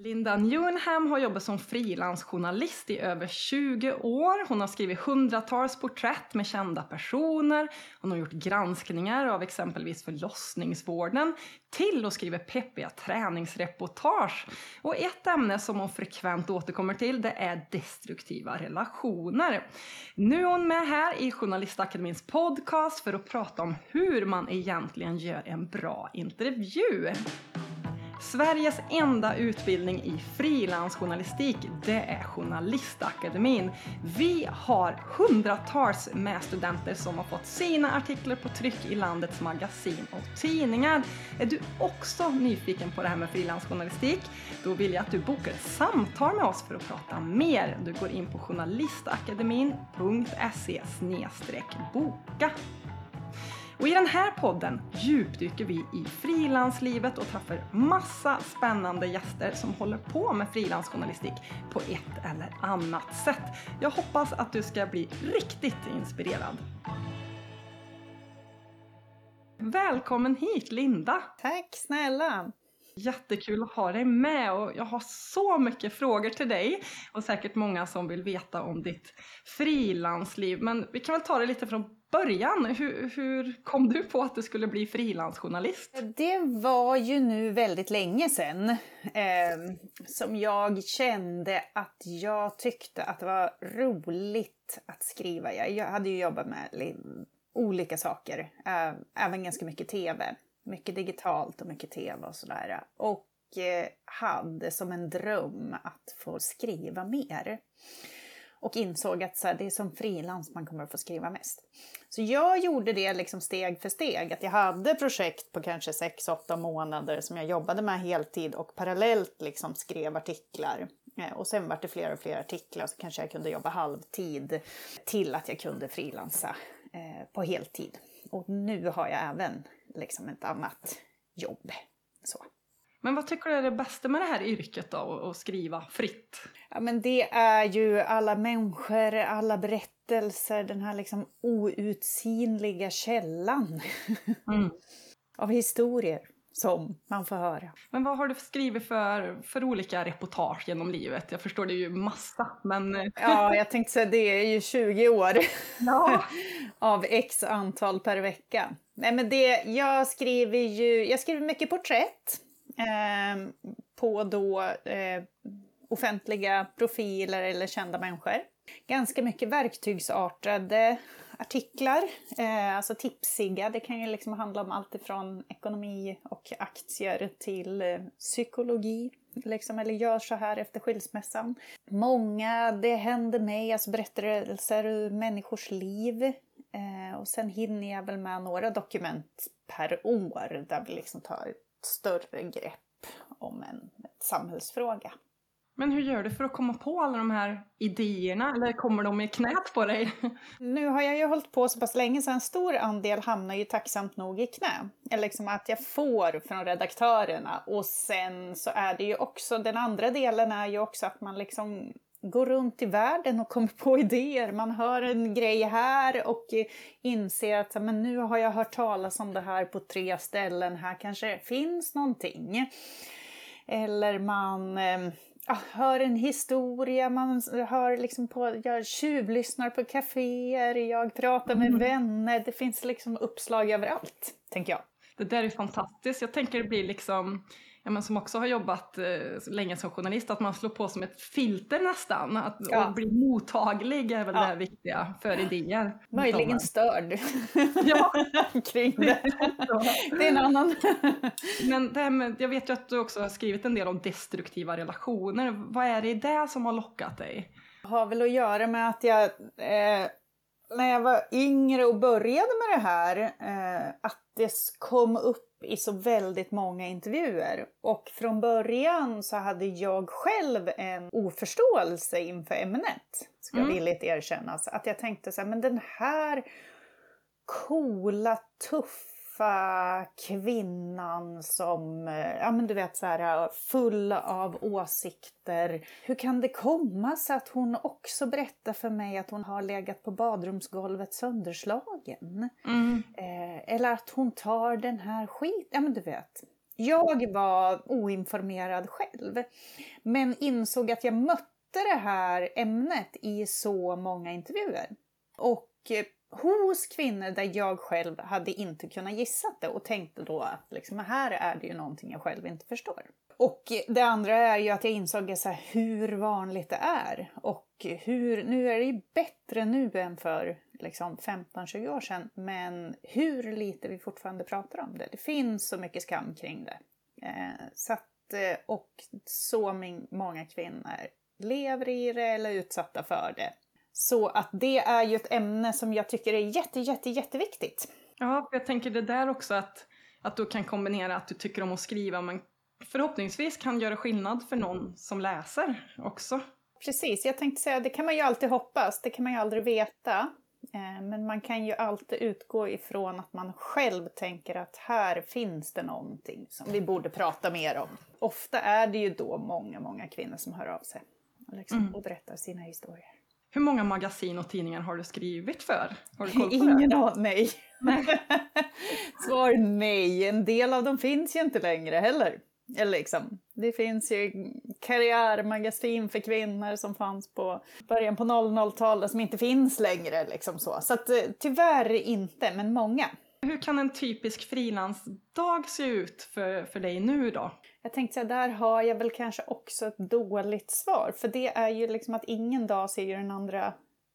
Linda Newenham har jobbat som frilansjournalist i över 20 år. Hon har skrivit hundratals porträtt med kända personer. Hon har gjort granskningar av exempelvis förlossningsvården till och skriver peppiga träningsreportage. Och ett ämne som hon frekvent återkommer till det är destruktiva relationer. Nu är hon med här i Journalistakademins podcast för att prata om hur man egentligen gör en bra intervju. Sveriges enda utbildning i frilansjournalistik, det är Journalistakademin. Vi har hundratals med studenter som har fått sina artiklar på tryck i landets magasin och tidningar. Är du också nyfiken på det här med frilansjournalistik? Då vill jag att du bokar ett samtal med oss för att prata mer. Du går in på journalistakademin.se boka. Och i den här podden djupdyker vi i frilanslivet och träffar massa spännande gäster som håller på med frilansjournalistik på ett eller annat sätt. Jag hoppas att du ska bli riktigt inspirerad. Välkommen hit Linda! Tack snälla! Jättekul att ha dig med och jag har så mycket frågor till dig och säkert många som vill veta om ditt frilansliv. Men vi kan väl ta det lite från början. Hur, hur kom du på att du skulle bli frilansjournalist? Det var ju nu väldigt länge sedan eh, som jag kände att jag tyckte att det var roligt att skriva. Jag, jag hade ju jobbat med olika saker, eh, även ganska mycket tv. Mycket digitalt och mycket tv och sådär. Och eh, hade som en dröm att få skriva mer och insåg att så här, det är som frilans man kommer att få skriva mest. Så jag gjorde det liksom steg för steg, att jag hade projekt på kanske 6-8 månader som jag jobbade med heltid och parallellt liksom skrev artiklar. Eh, och sen var det fler och fler artiklar så kanske jag kunde jobba halvtid till att jag kunde frilansa eh, på heltid. Och nu har jag även liksom ett annat jobb. Så. Men vad tycker du är det bästa med det här yrket då, att skriva fritt? Ja, men det är ju alla människor, alla berättelser, den här liksom outsinliga källan mm. av historier som man får höra. Men vad har du skrivit för, för olika reportage genom livet? Jag förstår det är ju massa, men... ja, jag tänkte säga det är ju 20 år ja. av x antal per vecka. Nej, men det, jag skriver ju, jag skriver mycket porträtt eh, på då eh, offentliga profiler eller kända människor. Ganska mycket verktygsartade artiklar, eh, alltså tipsiga. Det kan ju liksom handla om allt ifrån ekonomi och aktier till eh, psykologi. Liksom, eller gör så här efter skilsmässan. Många, det händer mig, alltså berättelser ur människors liv. Eh, och sen hinner jag väl med några dokument per år där vi liksom tar ett större grepp om en samhällsfråga. Men hur gör du för att komma på alla de här idéerna? Eller kommer de i knät på dig? Nu har jag ju hållit på så pass länge så en stor andel hamnar ju tacksamt nog i knä. Eller liksom att jag får från redaktörerna. Och sen så är det ju också, den andra delen är ju också att man liksom går runt i världen och kommer på idéer. Man hör en grej här och inser att men nu har jag hört talas om det här på tre ställen. Här kanske finns någonting. Eller man eh, hör en historia, man hör liksom på, jag tjuvlyssnar på kaféer, jag pratar med mm. vänner. Det finns liksom uppslag överallt, tänker jag. Det där är fantastiskt. Jag tänker det blir liksom ja, men som också har jobbat eh, länge som journalist, att man slår på som ett filter nästan. Att ja. bli mottaglig är väl ja. det viktiga för idéer. Möjligen störd ja. kring det. det är en annan. men det med, jag vet ju att du också har skrivit en del om destruktiva relationer. Vad är det i det som har lockat dig? Det har väl att göra med att jag eh, när jag var yngre och började med det här, eh, att det kom upp i så väldigt många intervjuer. Och från början så hade jag själv en oförståelse inför ämnet, ska mm. villigt erkännas. Att jag tänkte så här, men den här coola, tuffa träffa kvinnan som, eh, ja men du vet så här full av åsikter. Hur kan det komma sig att hon också berättar för mig att hon har legat på badrumsgolvet sönderslagen? Mm. Eh, eller att hon tar den här skiten, ja men du vet. Jag var oinformerad själv, men insåg att jag mötte det här ämnet i så många intervjuer. Och eh, hos kvinnor där jag själv hade inte kunnat gissa det och tänkte då att liksom, här är det ju någonting jag själv inte förstår. Och det andra är ju att jag insåg så här, hur vanligt det är och hur, nu är det ju bättre nu än för liksom 15-20 år sedan, men hur lite vi fortfarande pratar om det. Det finns så mycket skam kring det. Eh, så att, eh, och så många kvinnor lever i det eller är utsatta för det. Så att det är ju ett ämne som jag tycker är jätte, jätte, jätteviktigt. Ja, jag tänker det där också att, att du kan kombinera att du tycker om att skriva men förhoppningsvis kan göra skillnad för någon som läser också. Precis, jag tänkte säga det kan man ju alltid hoppas, det kan man ju aldrig veta. Eh, men man kan ju alltid utgå ifrån att man själv tänker att här finns det någonting som vi borde prata mer om. Ofta är det ju då många, många kvinnor som hör av sig och, liksom, mm. och berättar sina historier. Hur många magasin och tidningar har du skrivit för? Har du koll på Ingen aning, nej. Svar nej. En del av dem finns ju inte längre heller. Eller liksom, det finns ju karriärmagasin för kvinnor som fanns på början på 00-talet som inte finns längre. Liksom så så att, eh, tyvärr inte, men många. Hur kan en typisk frilansdag se ut för, för dig nu då? Jag tänkte säga, där har jag väl kanske också ett dåligt svar. För det är ju liksom att ingen dag ser ju den andra,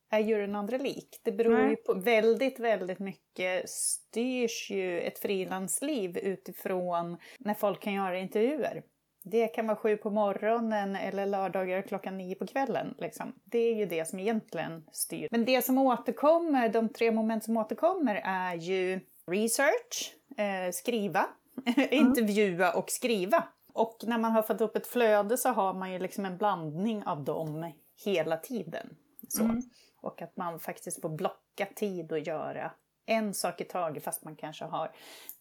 är ju den andra lik. Det beror Nej. ju på väldigt, väldigt mycket styrs ju ett frilansliv utifrån när folk kan göra intervjuer. Det kan vara sju på morgonen eller lördagar klockan nio på kvällen. Liksom. Det är ju det som egentligen styr. Men det som återkommer, de tre moment som återkommer är ju research, eh, skriva, intervjua och skriva. Och när man har fått upp ett flöde så har man ju liksom en blandning av dem hela tiden. Så. Mm. Och att man faktiskt får blocka tid och göra en sak i taget fast man kanske har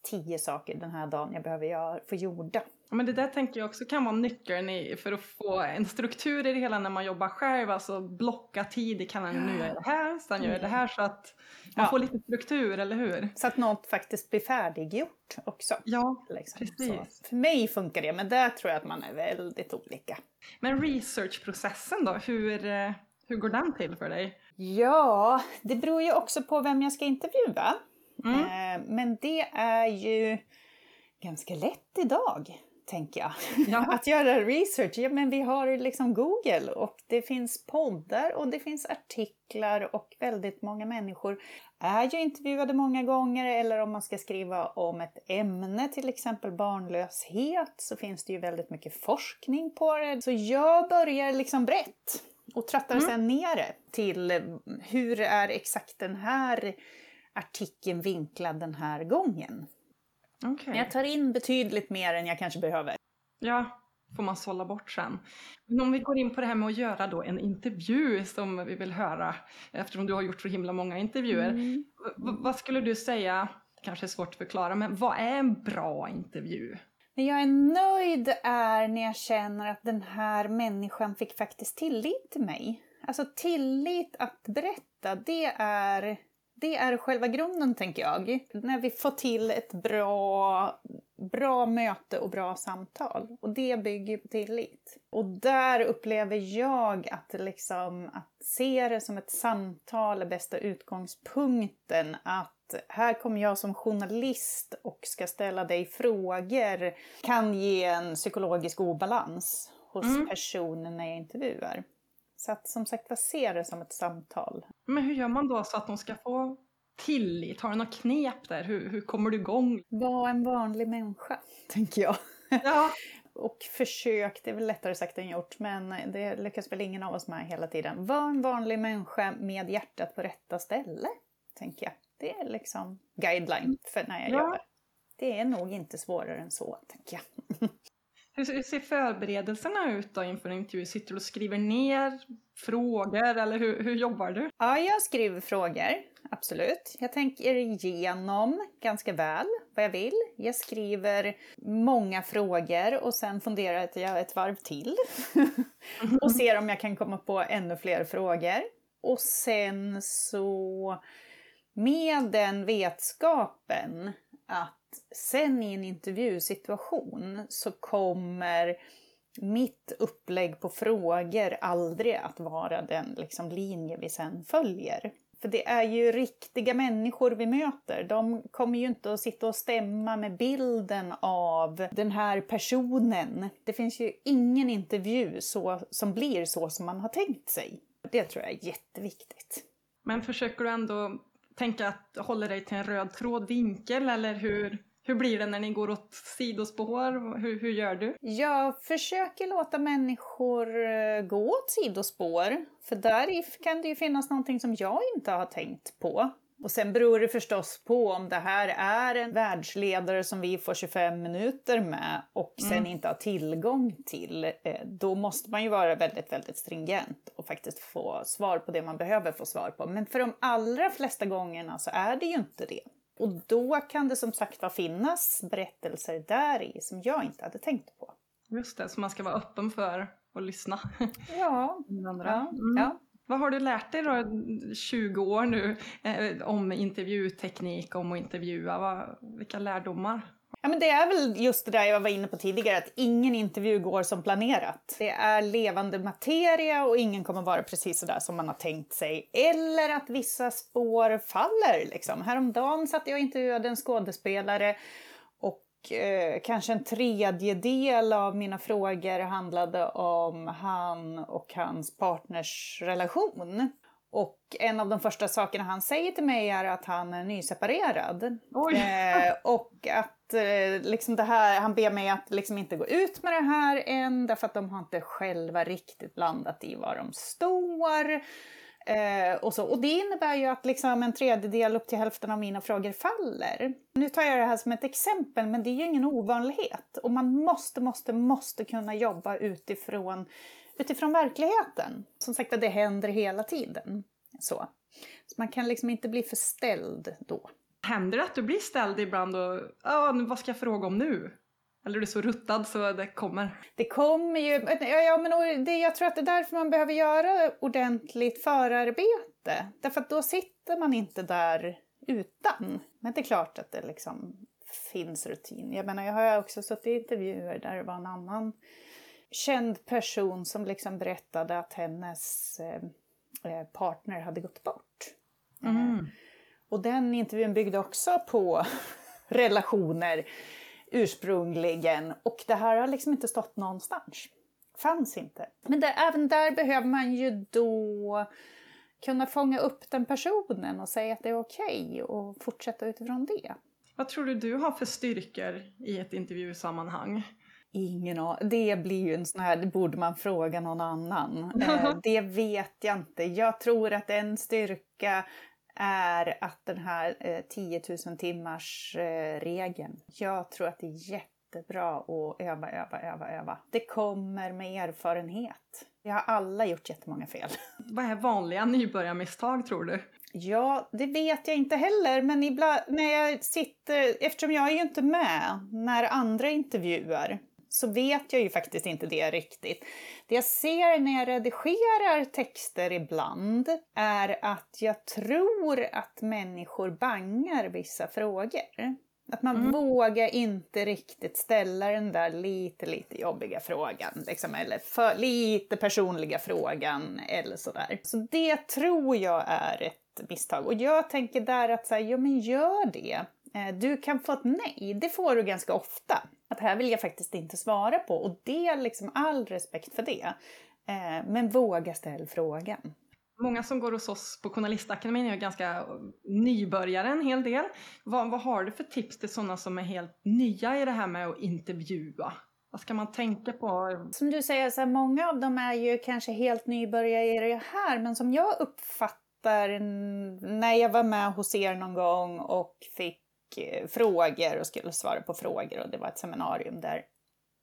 tio saker den här dagen jag behöver göra, få gjorda. Men det där tänker jag också kan vara nyckeln i, för att få en struktur i det hela när man jobbar själv. Alltså blocka tid i kalendern. Nu gör jag det här, sen gör jag det här. Så att man ja. får lite struktur, eller hur? Så att något faktiskt blir färdiggjort också. Ja, liksom. precis. Så för mig funkar det, men där tror jag att man är väldigt olika. Men researchprocessen då, hur, eh, hur går den till för dig? Ja, det beror ju också på vem jag ska intervjua. Mm. Eh, men det är ju ganska lätt idag tänker jag. Ja. att göra research, ja men vi har liksom Google och det finns poddar och det finns artiklar och väldigt många människor är ju intervjuade många gånger eller om man ska skriva om ett ämne, till exempel barnlöshet, så finns det ju väldigt mycket forskning på det. Så jag börjar liksom brett och trattar mm. sen ner det till hur är exakt den här artikeln vinklad den här gången. Okay. Jag tar in betydligt mer än jag kanske behöver. Ja, får man sålla bort sen. Men om vi går in på det här med att göra då en intervju som vi vill höra, eftersom du har gjort så himla många intervjuer. Mm. Vad skulle du säga, det kanske är svårt att förklara, men vad är en bra intervju? När jag är nöjd är när jag känner att den här människan fick faktiskt tillit till mig. Alltså tillit att berätta, det är det är själva grunden, tänker jag. När vi får till ett bra, bra möte och bra samtal. Och det bygger på tillit. Och där upplever jag att, liksom, att se det som ett samtal är bästa utgångspunkten. Att här kommer jag som journalist och ska ställa dig frågor. Kan ge en psykologisk obalans hos mm. personen när jag intervjuar. Så att som sagt var, se det som ett samtal. Men hur gör man då så att de ska få tillit? Har du några knep där? Hur, hur kommer du igång? Var en vanlig människa, tänker jag. Ja. och försök, det är väl lättare sagt än gjort, men det lyckas väl ingen av oss med hela tiden. Var en vanlig människa med hjärtat på rätta ställe, tänker jag. Det är liksom guideline för när jag ja. jobbar. Det är nog inte svårare än så, tänker jag. Hur ser förberedelserna ut då inför en intervju? Sitter du och skriver ner frågor eller hur, hur jobbar du? Ja, jag skriver frågor, absolut. Jag tänker igenom ganska väl vad jag vill. Jag skriver många frågor och sen funderar jag ett varv till och ser om jag kan komma på ännu fler frågor. Och sen så med den vetskapen att sen i en intervjusituation så kommer mitt upplägg på frågor aldrig att vara den liksom, linje vi sen följer. För det är ju riktiga människor vi möter. De kommer ju inte att sitta och stämma med bilden av den här personen. Det finns ju ingen intervju så, som blir så som man har tänkt sig. Det tror jag är jätteviktigt. Men försöker du ändå tänka att håller dig till en röd tråd vinkel eller hur, hur blir det när ni går åt sidospår? Hur, hur gör du? Jag försöker låta människor eh, gå åt sidospår. För där kan det ju finnas någonting som jag inte har tänkt på. Och sen beror det förstås på om det här är en världsledare som vi får 25 minuter med och sen mm. inte har tillgång till. Eh, då måste man ju vara väldigt, väldigt stringent och faktiskt få svar på det man behöver få svar på. Men för de allra flesta gångerna så är det ju inte det. Och då kan det som sagt finnas berättelser där i som jag inte hade tänkt på. Just det, så man ska vara öppen för att lyssna. Ja. ja, mm. ja. Vad har du lärt dig då 20 år nu eh, om intervjuteknik, om att intervjua? Vad, vilka lärdomar? Ja, men det är väl just det där jag var inne på tidigare, att ingen intervju går som planerat. Det är levande materia och ingen kommer vara precis så där som man har tänkt sig. Eller att vissa spår faller. Liksom. Häromdagen satt jag och intervjuade en skådespelare eh, kanske en tredjedel av mina frågor handlade om han och hans partners relation. Och en av de första sakerna han säger till mig är att han är nyseparerad. Eh, och att eh, liksom det här, han ber mig att liksom inte gå ut med det här än därför att de har inte själva riktigt landat i var de står. Eh, och, så. och det innebär ju att liksom en tredjedel upp till hälften av mina frågor faller. Nu tar jag det här som ett exempel, men det är ju ingen ovanlighet. Och man måste, måste, måste kunna jobba utifrån, utifrån verkligheten. Som sagt, det händer hela tiden. Så. så man kan liksom inte bli förställd då. Händer det att du blir ställd ibland och vad ska jag fråga om nu? Eller är du så ruttad så det kommer? Det kommer ju. Ja, men det, jag tror att det är därför man behöver göra ordentligt förarbete. Därför att då sitter man inte där utan. Men det är klart att det liksom finns rutin. Jag menar, jag har också suttit i intervjuer där det var en annan känd person som liksom berättade att hennes eh, eh partner hade gått bort. Mm. Eh, och den intervjun byggde också på relationer ursprungligen. Och det här har liksom inte stått någonstans. Fanns inte. Men det, även där behöver man ju då kunna fånga upp den personen och säga att det är okej okay och fortsätta utifrån det. Vad tror du du har för styrkor i ett intervjusammanhang? Ingen aning. Det blir ju en sån här, det borde man fråga någon annan. Eh, det vet jag inte. Jag tror att en styrka är att den här eh, 10 000 timmars eh, regeln. Jag tror att det är jättebra att öva, öva, öva, öva. Det kommer med erfarenhet. Vi har alla gjort jättemånga fel. Vad är vanliga nybörjarmisstag tror du? Ja, det vet jag inte heller, men ibland när jag sitter, eftersom jag är ju inte med när andra intervjuar, så vet jag ju faktiskt inte det riktigt. Det jag ser när jag redigerar texter ibland är att jag tror att människor bangar vissa frågor. Att man mm. vågar inte riktigt ställa den där lite, lite jobbiga frågan. Liksom, eller för, lite personliga frågan eller sådär. Så det tror jag är ett misstag. Och jag tänker där att så ja men gör det. Eh, du kan få ett nej, det får du ganska ofta. Att här vill jag faktiskt inte svara på och det är liksom all respekt för det. Eh, men våga ställa frågan. Många som går hos oss på Journalistakademin är ganska nybörjare en hel del. Vad, vad har du för tips till sådana som är helt nya i det här med att intervjua? Vad ska man tänka på? Som du säger, så här, många av dem är ju kanske helt nybörjare i det här, men som jag uppfattar när jag var med hos er någon gång och fick frågor och skulle svara på frågor och det var ett seminarium där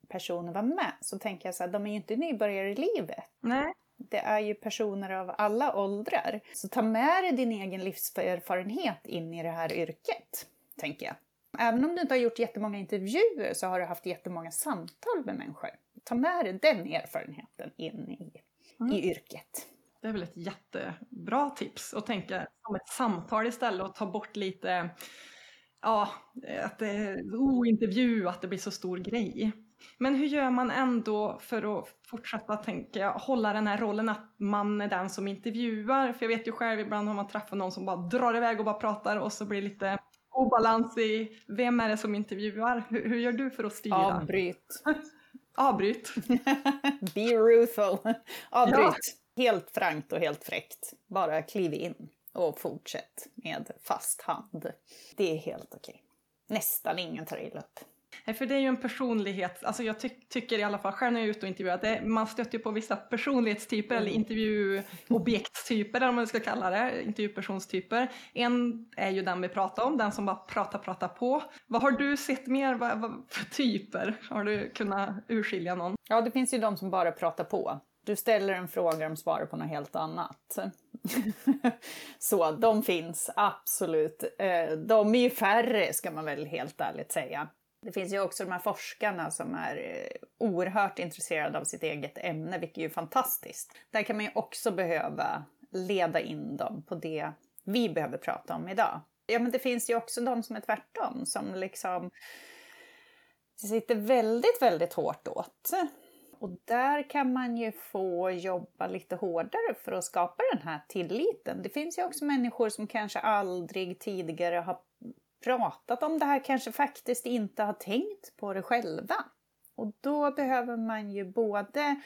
personer var med. Så tänker jag så här, de är ju inte nybörjare i livet. Nej. Det är ju personer av alla åldrar. Så ta med dig din egen livserfarenhet in i det här yrket, tänker jag. Även om du inte har gjort jättemånga intervjuer så har du haft jättemånga samtal med människor. Ta med dig den erfarenheten in i, mm. i yrket. Det är väl ett jättebra tips att tänka som ett samtal istället och ta bort lite, ja, att det är ointervju, att det blir så stor grej. Men hur gör man ändå för att fortsätta tänka, hålla den här rollen att man är den som intervjuar? För jag vet ju själv, ibland har man träffat någon som bara drar iväg och bara pratar och så blir det lite obalans i vem är det som intervjuar? Hur, hur gör du för att styra? Avbryt. Avbryt. Be ruthful. Avbryt. Ja. Helt frankt och helt fräckt. Bara kliv in och fortsätt med fast hand. Det är helt okej. Nästan ingen tar illa upp. För det är ju en personlighet, alltså jag ty tycker i alla fall själv när jag är ute och intervjuar att det, man stöter ju på vissa personlighetstyper mm. eller intervjuobjektstyper eller vad man ska kalla det, intervjupersonstyper. En är ju den vi pratar om, den som bara pratar, pratar på. Vad har du sett mer vad, vad för typer? Har du kunnat urskilja någon? Ja, det finns ju de som bara pratar på. Du ställer en fråga och de svarar på något helt annat. Så de finns absolut. Eh, de är ju färre ska man väl helt ärligt säga. Det finns ju också de här forskarna som är eh, oerhört intresserade av sitt eget ämne, vilket är ju fantastiskt. Där kan man ju också behöva leda in dem på det vi behöver prata om idag. Ja, men det finns ju också de som är tvärtom, som liksom sitter väldigt, väldigt hårt åt. Och där kan man ju få jobba lite hårdare för att skapa den här tilliten. Det finns ju också människor som kanske aldrig tidigare har pratat om det här kanske faktiskt inte har tänkt på det själva. Och då behöver man ju både,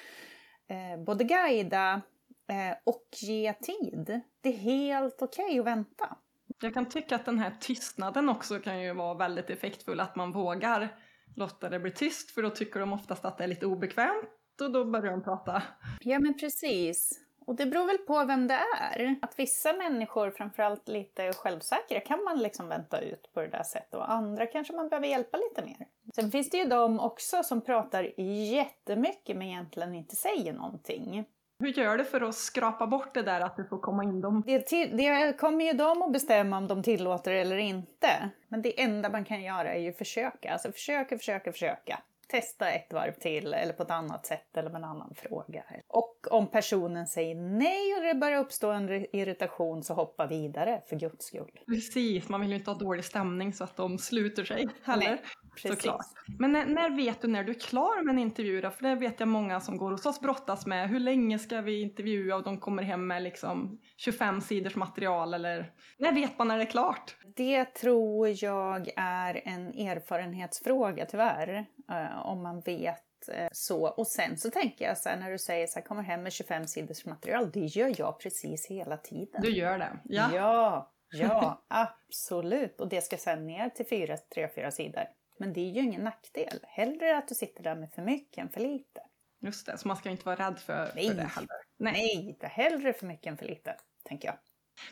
eh, både guida eh, och ge tid. Det är helt okej okay att vänta. Jag kan tycka att den här tystnaden också kan ju vara väldigt effektfull, att man vågar låta det bli tyst för då tycker de oftast att det är lite obekvämt och då börjar de prata. Ja men precis. Och det beror väl på vem det är. Att vissa människor, framförallt lite självsäkra, kan man liksom vänta ut på det där sättet och andra kanske man behöver hjälpa lite mer. Sen finns det ju de också som pratar jättemycket men egentligen inte säger någonting. Hur gör du för att skrapa bort det där att du får komma in dem? Det, till, det kommer ju de att bestämma om de tillåter det eller inte. Men det enda man kan göra är ju försöka. Alltså försöka, försöka, försöka testa ett varv till eller på ett annat sätt eller med en annan fråga. Och om personen säger nej och det börjar uppstå en irritation så hoppa vidare för guds skull. Precis, man vill ju inte ha dålig stämning så att de sluter sig heller. Nej, precis. Såklart. Men när, när, vet du när du är klar med en intervju då? För det vet jag många som går hos oss brottas med. Hur länge ska vi intervjua och de kommer hem med liksom 25 sidors material eller när vet man när det är klart? Det tror jag är en erfarenhetsfråga tyvärr. Eh, om man vet eh, så. Och sen så tänker jag så här, när du säger så här, kommer hem med 25 sidors material, det gör jag precis hela tiden. Du gör det? Ja. Ja, ja absolut. Och det ska sen ner till 3-4 sidor. Men det är ju ingen nackdel. Hellre att du sitter där med för mycket än för lite. Just det, så man ska inte vara rädd för, Nej. för det heller. Nej, Nej det hellre för mycket än för lite, tänker jag.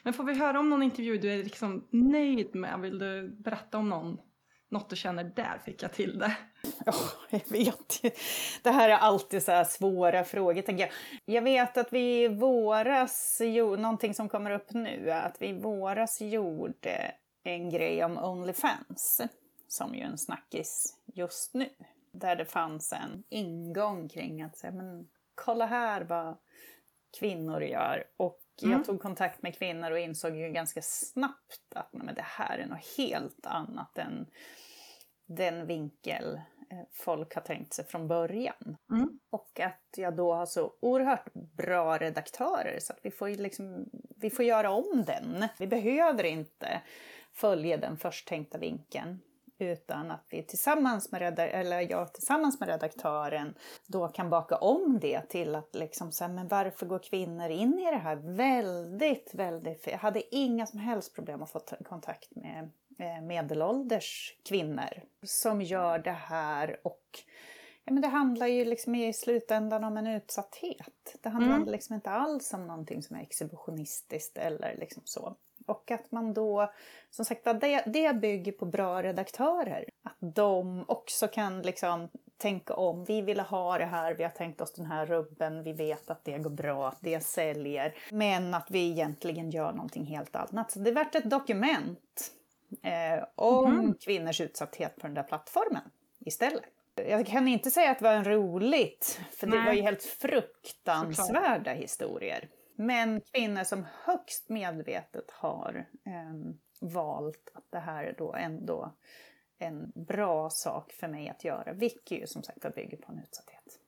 Men får vi höra om någon intervju du är liksom nöjd med? Vill du berätta om någon? Något du känner, där fick jag till det. Oh, jag vet Det här är alltid så svåra frågor, tänker jag. Jag vet att vi i våras, någonting som kommer upp nu, att vi i våras gjorde en grej om Onlyfans, som ju en snackis just nu. Där det fanns en ingång kring att säga, men kolla här vad kvinnor gör. Och Mm. Jag tog kontakt med kvinnor och insåg ju ganska snabbt att men det här är något helt annat än den vinkel eh, folk har tänkt sig från början. Mm. Och att jag då har så oerhört bra redaktörer så att vi får, liksom, vi får göra om den. Vi behöver inte följa den först tänkta vinkeln utan att vi tillsammans med, eller jag tillsammans med redaktören då kan baka om det till att liksom säga, men varför går kvinnor in i det här väldigt, väldigt... Jag hade inga som helst problem att få kontakt med eh, medelålders kvinnor som gör det här och Ja, men det handlar ju liksom i slutändan om en utsatthet. Det handlar mm. liksom inte alls om någonting som är exhibitionistiskt eller liksom så. Och att man då, som sagt det, det bygger på bra redaktörer. Att de också kan liksom tänka om. Vi ville ha det här, vi har tänkt oss den här rubben, vi vet att det går bra, det säljer. Men att vi egentligen gör någonting helt annat. Så det är värt ett dokument eh, om mm. kvinnors utsatthet på den där plattformen istället. Jag kan inte säga att det var en roligt, för Nej. det var ju helt fruktansvärda historier. Men kvinnor som högst medvetet har eh, valt att det här är då ändå en bra sak för mig att göra, vilket ju som sagt bygger på en utsatthet.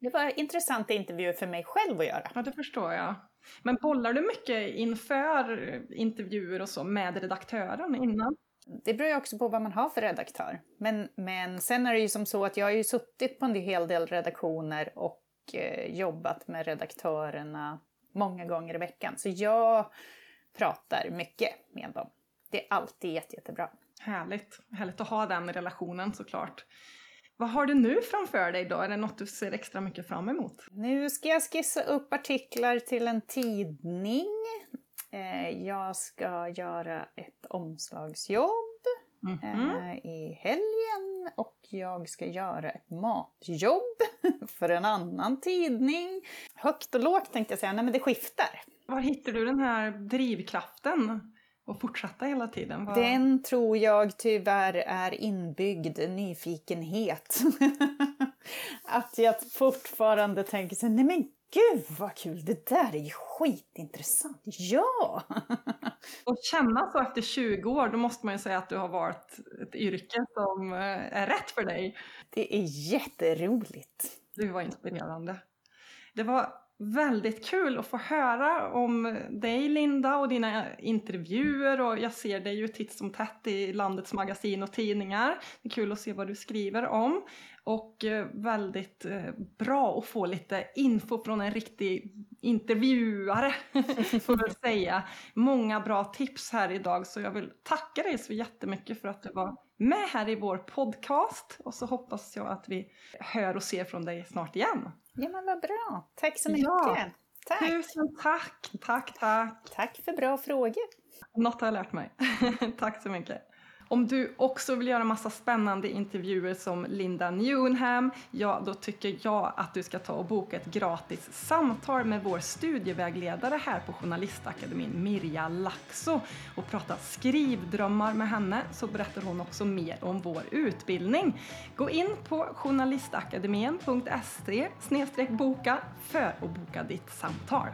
Det var intressanta intervjuer för mig själv att göra. Ja, det förstår jag. Men bollar du mycket inför intervjuer och så med redaktören innan? Det beror ju också på vad man har för redaktör. Men, men sen är det ju som så att jag har ju suttit på en hel del redaktioner och eh, jobbat med redaktörerna många gånger i veckan. Så jag pratar mycket med dem. Det är alltid jätte, jättebra. Härligt. Härligt att ha den relationen såklart. Vad har du nu framför dig då? Är det något du ser extra mycket fram emot? Nu ska jag skissa upp artiklar till en tidning. Eh, jag ska göra ett omslagsjobb mm -hmm. i helgen och jag ska göra ett matjobb för en annan tidning. Högt och lågt tänkte jag säga, nej men det skiftar. Var hittar du den här drivkraften? och fortsätta hela tiden? Vad... Den tror jag tyvärr är inbyggd nyfikenhet. att jag fortfarande tänker så nej men gud vad kul, det där är ju skitintressant, ja! och känna så efter 20 år, då måste man ju säga att du har valt ett yrke som eh, är rätt för dig. Det är jätteroligt. Du var inspirerande. Det var väldigt kul att få höra om dig Linda och dina intervjuer och jag ser dig ju titt som tätt i landets magasin och tidningar. Det är kul att se vad du skriver om och eh, väldigt eh, bra att få lite info från en riktig intervjuare får jag säga. Många bra tips här idag så jag vill tacka dig så jättemycket för att du var med här i vår podcast och så hoppas jag att vi hör och ser från dig snart igen. Ja men vad bra, tack så mycket. Ja. Tack. Tusen tack, tack, tack. Tack för bra frågor. Något har jag lärt mig. tack så mycket. Om du också vill göra massa spännande intervjuer som Linda Newnham, ja då tycker jag att du ska ta och boka ett gratis samtal med vår studievägledare här på Journalistakademin, Mirja Laxo, och prata skrivdrömmar med henne så berättar hon också mer om vår utbildning. Gå in på journalistakademien.se boka för att boka ditt samtal.